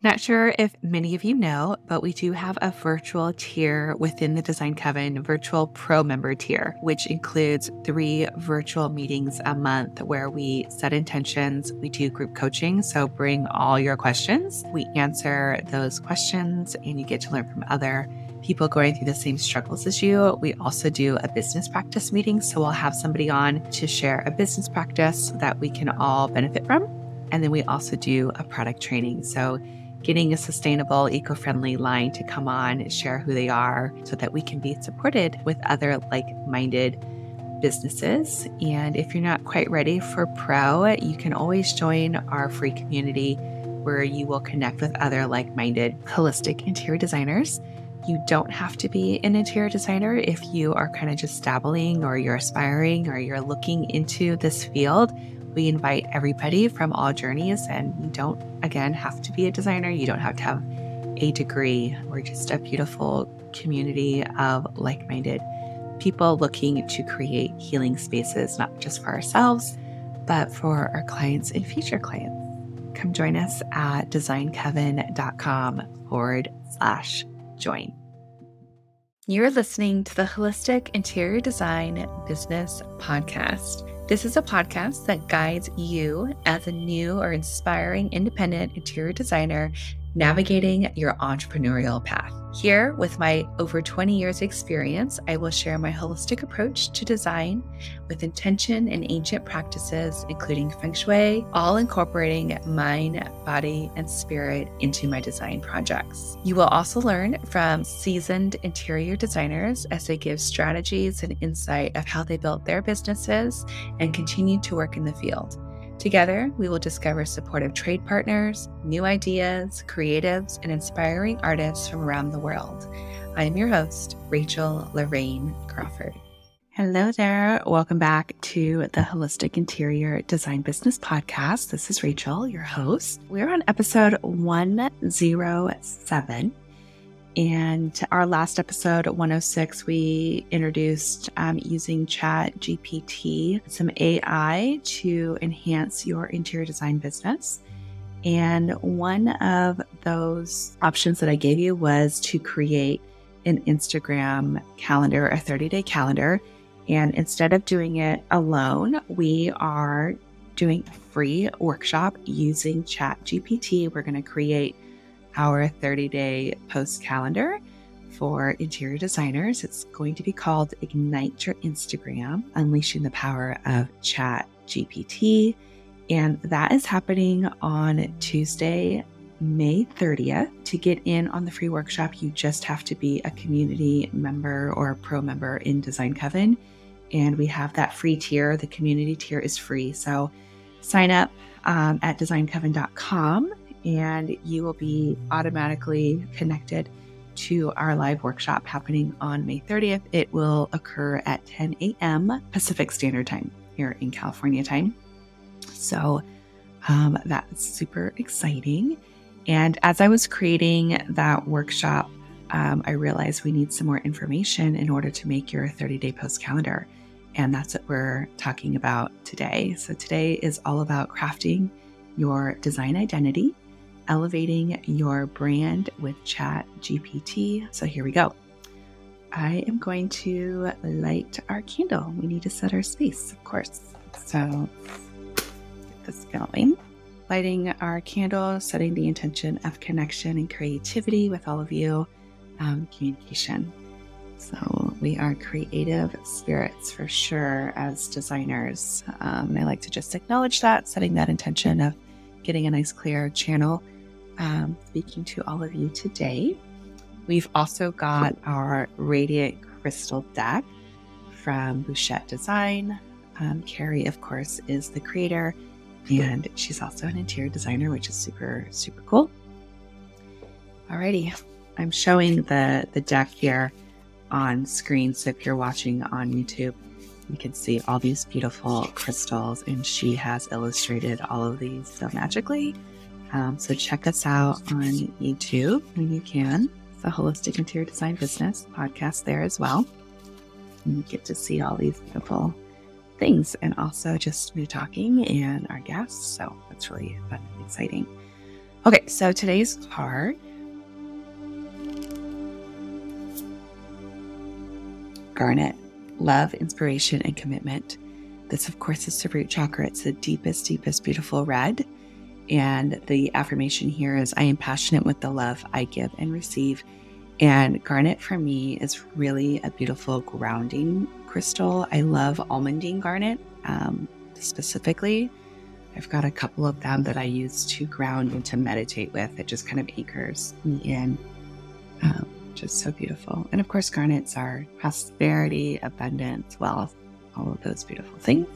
Not sure if many of you know, but we do have a virtual tier within the Design Coven Virtual Pro Member tier, which includes three virtual meetings a month where we set intentions. We do group coaching. So bring all your questions. We answer those questions and you get to learn from other people going through the same struggles as you. We also do a business practice meeting. So we'll have somebody on to share a business practice that we can all benefit from. And then we also do a product training. So getting a sustainable, eco friendly line to come on, share who they are, so that we can be supported with other like minded businesses. And if you're not quite ready for pro, you can always join our free community where you will connect with other like minded holistic interior designers. You don't have to be an interior designer if you are kind of just dabbling or you're aspiring or you're looking into this field we invite everybody from all journeys, and you don't, again, have to be a designer. You don't have to have a degree. We're just a beautiful community of like minded people looking to create healing spaces, not just for ourselves, but for our clients and future clients. Come join us at designcoven.com forward slash join. You're listening to the Holistic Interior Design Business Podcast. This is a podcast that guides you as a new or inspiring independent interior designer navigating your entrepreneurial path. Here, with my over 20 years' experience, I will share my holistic approach to design with intention and ancient practices, including feng shui, all incorporating mind, body, and spirit into my design projects. You will also learn from seasoned interior designers as they give strategies and insight of how they built their businesses and continue to work in the field. Together, we will discover supportive trade partners, new ideas, creatives, and inspiring artists from around the world. I am your host, Rachel Lorraine Crawford. Hello there. Welcome back to the Holistic Interior Design Business Podcast. This is Rachel, your host. We're on episode 107 and our last episode, 106, we introduced um, using Chat GPT, some AI to enhance your interior design business. And one of those options that I gave you was to create an Instagram calendar, a 30 day calendar. And instead of doing it alone, we are doing a free workshop using Chat GPT. We're going to create our 30 day post calendar for interior designers. It's going to be called Ignite Your Instagram Unleashing the Power of Chat GPT. And that is happening on Tuesday, May 30th. To get in on the free workshop, you just have to be a community member or a pro member in Design Coven. And we have that free tier. The community tier is free. So sign up um, at designcoven.com and you will be automatically connected to our live workshop happening on May 30th. It will occur at 10 a.m. Pacific Standard Time here in California time. So um, that's super exciting. And as I was creating that workshop, um, I realized we need some more information in order to make your 30 day post calendar. And that's what we're talking about today. So today is all about crafting your design identity elevating your brand with Chat GPT. So here we go. I am going to light our candle. We need to set our space, of course. So get this going. Lighting our candle, setting the intention of connection and creativity with all of you, um, communication. So we are creative spirits for sure as designers. Um, I like to just acknowledge that, setting that intention of getting a nice clear channel um, speaking to all of you today. We've also got our Radiant Crystal deck from Bouchette Design. Um, Carrie, of course, is the creator, and she's also an interior designer, which is super, super cool. Alrighty, I'm showing the, the deck here on screen. So if you're watching on YouTube, you can see all these beautiful crystals, and she has illustrated all of these so magically. Um, so check us out on YouTube when you can. It's a Holistic Interior Design Business podcast there as well. And you get to see all these beautiful things and also just me talking and our guests. So that's really fun and exciting. Okay, so today's card Garnet, love, inspiration, and commitment. This, of course, is the root chakra. It's the deepest, deepest, beautiful red. And the affirmation here is I am passionate with the love I give and receive. And garnet for me is really a beautiful grounding crystal. I love almandine garnet um, specifically. I've got a couple of them that I use to ground and to meditate with. It just kind of anchors me in, um, just so beautiful. And of course, garnets are prosperity, abundance, wealth, all of those beautiful things.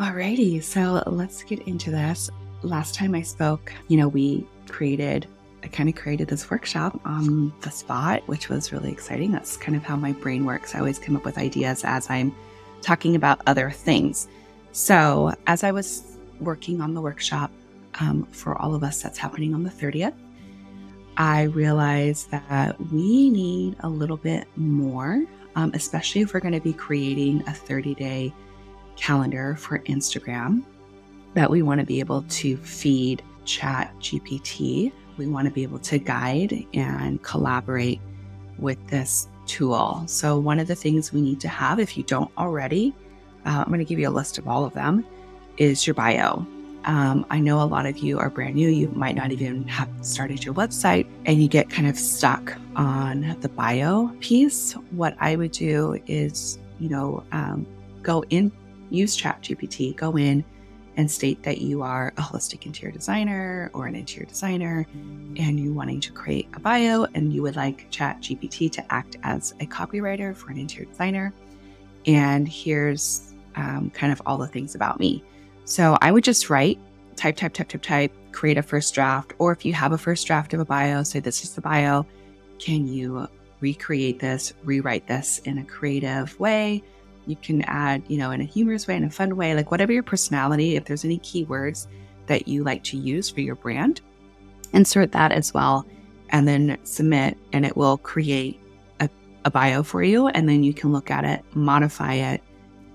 Alrighty, so let's get into this. Last time I spoke, you know, we created, I kind of created this workshop on the spot, which was really exciting. That's kind of how my brain works. I always come up with ideas as I'm talking about other things. So, as I was working on the workshop um, for all of us that's happening on the 30th, I realized that we need a little bit more, um, especially if we're going to be creating a 30 day calendar for Instagram that we want to be able to feed Chat GPT. We want to be able to guide and collaborate with this tool. So, one of the things we need to have, if you don't already, uh, I'm going to give you a list of all of them, is your bio. Um, I know a lot of you are brand new. You might not even have started your website and you get kind of stuck on the bio piece. What I would do is, you know, um, go in use ChatGPT, go in and state that you are a holistic interior designer or an interior designer and you wanting to create a bio and you would like ChatGPT to act as a copywriter for an interior designer. And here's um, kind of all the things about me. So I would just write, type, type, type, type, type, create a first draft. Or if you have a first draft of a bio, say this is the bio, can you recreate this, rewrite this in a creative way? You can add, you know, in a humorous way, in a fun way, like whatever your personality, if there's any keywords that you like to use for your brand, insert that as well, and then submit, and it will create a, a bio for you. And then you can look at it, modify it,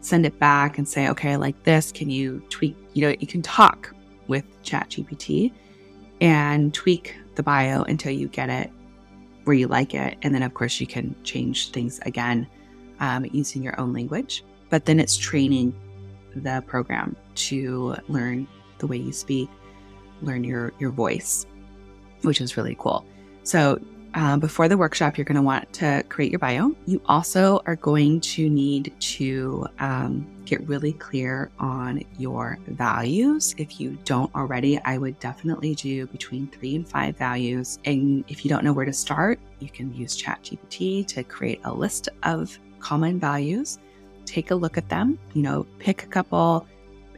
send it back, and say, okay, I like this. Can you tweak? You know, you can talk with ChatGPT and tweak the bio until you get it where you like it. And then, of course, you can change things again um, using your own language, but then it's training the program to learn the way you speak, learn your your voice, which is really cool. So uh, before the workshop, you're going to want to create your bio. You also are going to need to um, get really clear on your values. If you don't already, I would definitely do between three and five values. And if you don't know where to start, you can use ChatGPT to create a list of common values, take a look at them, you know, pick a couple,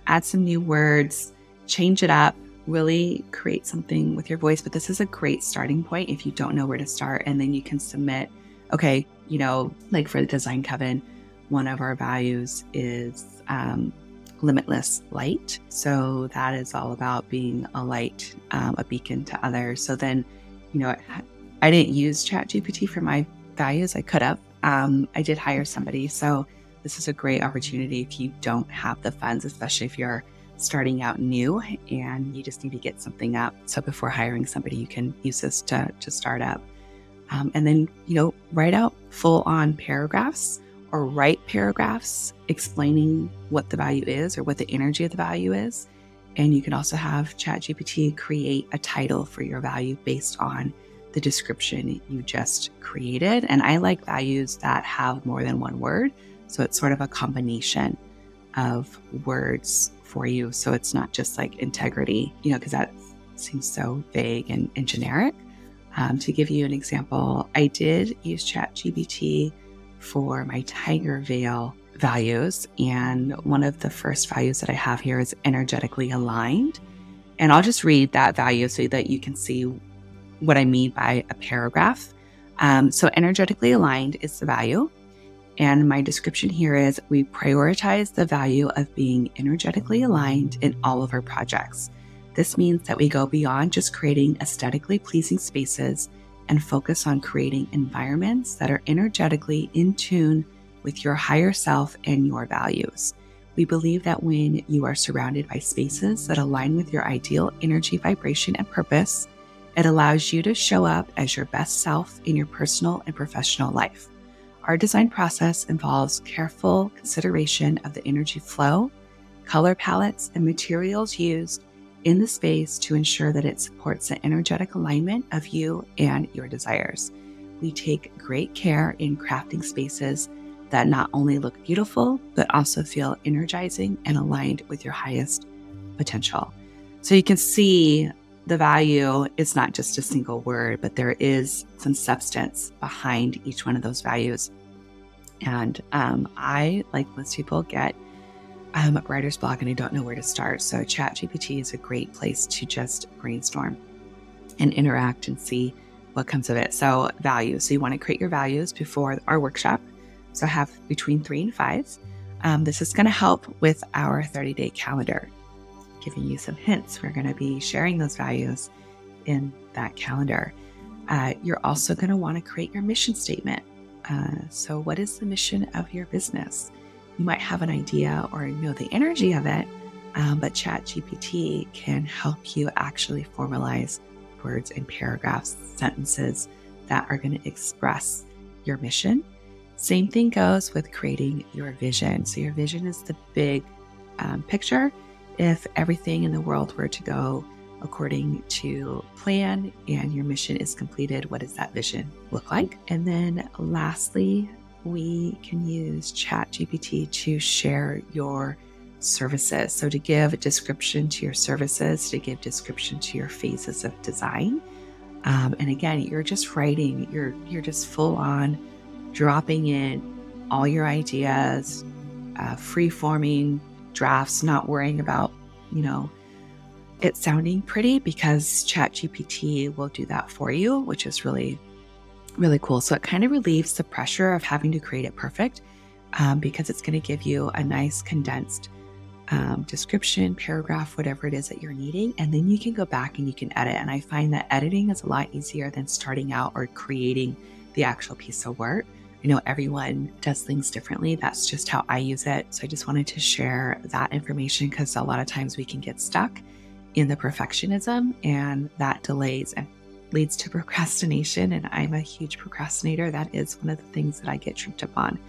add some new words, change it up, really create something with your voice. But this is a great starting point if you don't know where to start. And then you can submit, okay, you know, like for the Design Coven, one of our values is um, limitless light. So that is all about being a light, um, a beacon to others. So then, you know, I didn't use ChatGPT for my values. I could have, um, I did hire somebody. So this is a great opportunity if you don't have the funds, especially if you're starting out new and you just need to get something up. So before hiring somebody, you can use this to, to start up. Um, and then, you know, write out full on paragraphs or write paragraphs explaining what the value is or what the energy of the value is. And you can also have ChatGPT create a title for your value based on the description you just created. And I like values that have more than one word. So it's sort of a combination of words for you. So it's not just like integrity, you know, because that seems so vague and, and generic. Um, to give you an example, I did use ChatGPT for my Tiger Veil values. And one of the first values that I have here is energetically aligned. And I'll just read that value so that you can see what I mean by a paragraph. Um, so, energetically aligned is the value. And my description here is we prioritize the value of being energetically aligned in all of our projects. This means that we go beyond just creating aesthetically pleasing spaces and focus on creating environments that are energetically in tune with your higher self and your values. We believe that when you are surrounded by spaces that align with your ideal energy, vibration, and purpose, it allows you to show up as your best self in your personal and professional life. Our design process involves careful consideration of the energy flow, color palettes, and materials used in the space to ensure that it supports the energetic alignment of you and your desires. We take great care in crafting spaces that not only look beautiful, but also feel energizing and aligned with your highest potential. So you can see the value is not just a single word, but there is some substance behind each one of those values. And um, I, like most people, get um, writer's block and I don't know where to start. So ChatGPT is a great place to just brainstorm and interact and see what comes of it. So values. So you want to create your values before our workshop. So have between three and five. Um, this is going to help with our 30 day calendar, giving you some hints. We're going to be sharing those values in that calendar. Uh, you're also going to want to create your mission statement. Uh, so, what is the mission of your business? You might have an idea or know the energy of it, um, but ChatGPT can help you actually formalize words and paragraphs, sentences that are going to express your mission same thing goes with creating your vision. So, your vision is the big um, picture. If everything in the world were to go according to plan and your mission is completed, what does that vision look like? And then, lastly, we can use ChatGPT to share your services. So, to give a description to your services, to give description to your phases of design. Um, and again, you're just writing, you're you're just full on dropping in all your ideas, uh, free forming drafts, not worrying about, you know, it sounding pretty because ChatGPT will do that for you, which is really, really cool. So it kind of relieves the pressure of having to create it perfect um, because it's going to give you a nice condensed um, description, paragraph, whatever it is that you're needing. And then you can go back and you can edit. And I find that editing is a lot easier than starting out or creating the actual piece of work. I know everyone does things differently. That's just how I use it. So I just wanted to share that information because a lot of times we can get stuck in the perfectionism and that delays and leads to procrastination. And I'm a huge procrastinator. That is one of the things that I get tripped up on.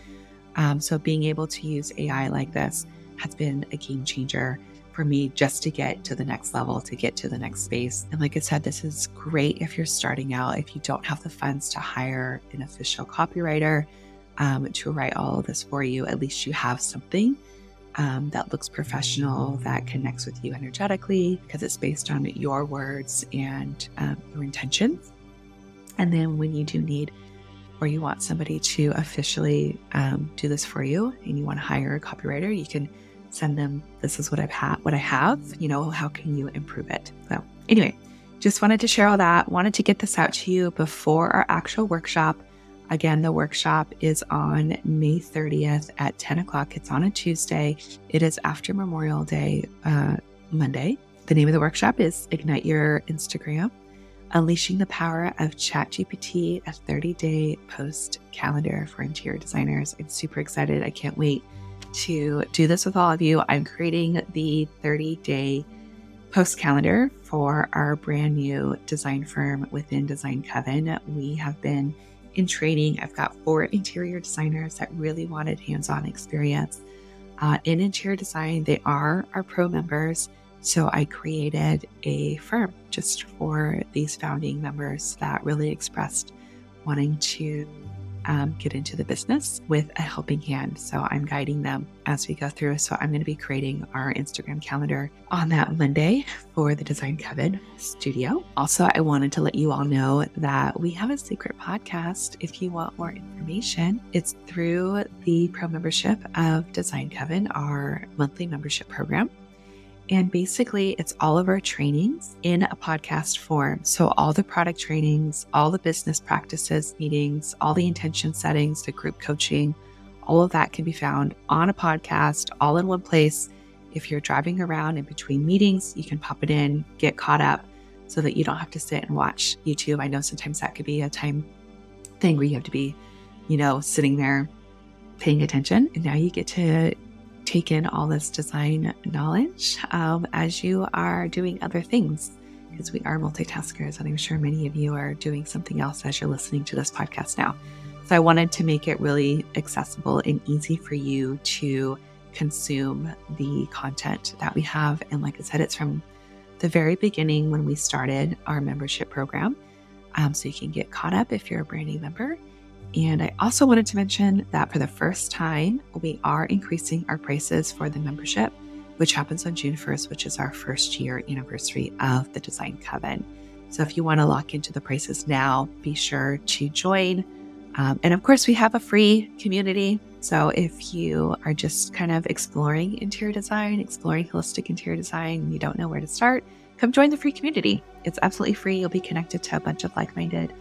Um, so being able to use AI like this has been a game changer for me just to get to the next level, to get to the next space. And like I said, this is great if you're starting out, if you don't have the funds to hire an official copywriter um, to write all of this for you, at least you have something um, that looks professional, that connects with you energetically, because it's based on your words and um, your intentions. And then when you do need or you want somebody to officially um, do this for you and you want to hire a copywriter, you can send them this is what I've had what I have, you know, how can you improve it? So anyway, just wanted to share all that. Wanted to get this out to you before our actual workshop. Again, the workshop is on May 30th at 10 o'clock. It's on a Tuesday. It is after Memorial Day, uh, Monday. The name of the workshop is Ignite Your Instagram Unleashing the Power of ChatGPT, a 30 day post calendar for interior designers. I'm super excited. I can't wait to do this with all of you. I'm creating the 30 day post calendar for our brand new design firm within Design Coven. We have been in training. I've got four interior designers that really wanted hands on experience uh, in interior design. They are our pro members. So I created a firm just for these founding members that really expressed wanting to um, get into the business with a helping hand. So I'm guiding them as we go through. So I'm going to be creating our Instagram calendar on that Monday for the Design Coven studio. Also, I wanted to let you all know that we have a secret podcast. If you want more information, it's through the pro membership of Design Coven, our monthly membership program. And basically, it's all of our trainings in a podcast form. So, all the product trainings, all the business practices meetings, all the intention settings, the group coaching, all of that can be found on a podcast all in one place. If you're driving around in between meetings, you can pop it in, get caught up so that you don't have to sit and watch YouTube. I know sometimes that could be a time thing where you have to be, you know, sitting there paying attention. And now you get to take in all this design knowledge um, as you are doing other things because we are multitaskers, and I'm sure many of you are doing something else as you're listening to this podcast now. So I wanted to make it really accessible and easy for you to consume the content that we have. And like I said, it's from the very beginning when we started our membership program. Um, so you can get caught up if you're a brand new member. And I also wanted to mention that for the first time, we are increasing our prices for the membership which happens on June 1st, which is our first year anniversary of the Design Coven. So if you want to lock into the prices now, be sure to join. Um, and of course, we have a free community. So if you are just kind of exploring interior design, exploring holistic interior design, and you don't know where to start, come join the free community. It's absolutely free. You'll be connected to a bunch of like minded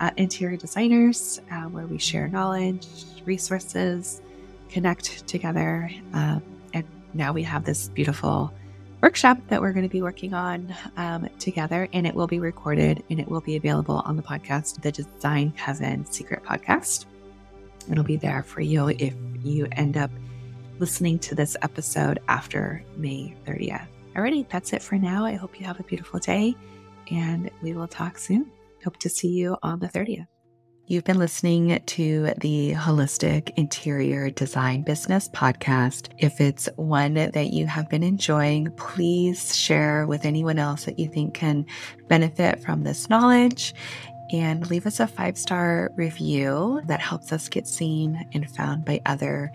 uh, interior designers uh, where we share knowledge, resources, connect together. and now we have this beautiful workshop that we're going to be working on um, together, and it will be recorded and it will be available on the podcast, the Design Coven Secret Podcast. It'll be there for you if you end up listening to this episode after May 30th. Alrighty, that's it for now. I hope you have a beautiful day, and we will talk soon. Hope to see you on the 30th. You've been listening to the Holistic Interior Design Business podcast. If it's one that you have been enjoying, please share with anyone else that you think can benefit from this knowledge and leave us a five star review that helps us get seen and found by other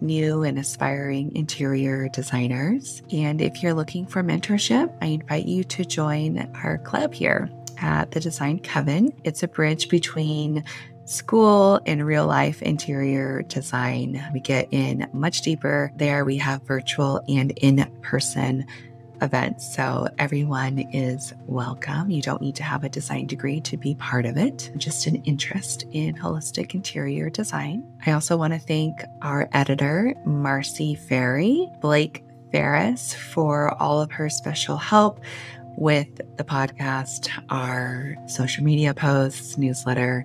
new and aspiring interior designers. And if you're looking for mentorship, I invite you to join our club here at the Design Coven. It's a bridge between school and real life interior design. We get in much deeper. There we have virtual and in person events. So everyone is welcome. You don't need to have a design degree to be part of it, just an interest in holistic interior design. I also want to thank our editor, Marcy Ferry, Blake Ferris, for all of her special help with the podcast, our social media posts, newsletter,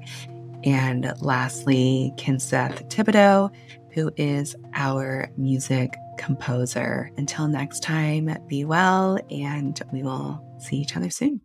and lastly, Kinseth Thibodeau, who is our music composer. Until next time, be well, and we will see each other soon.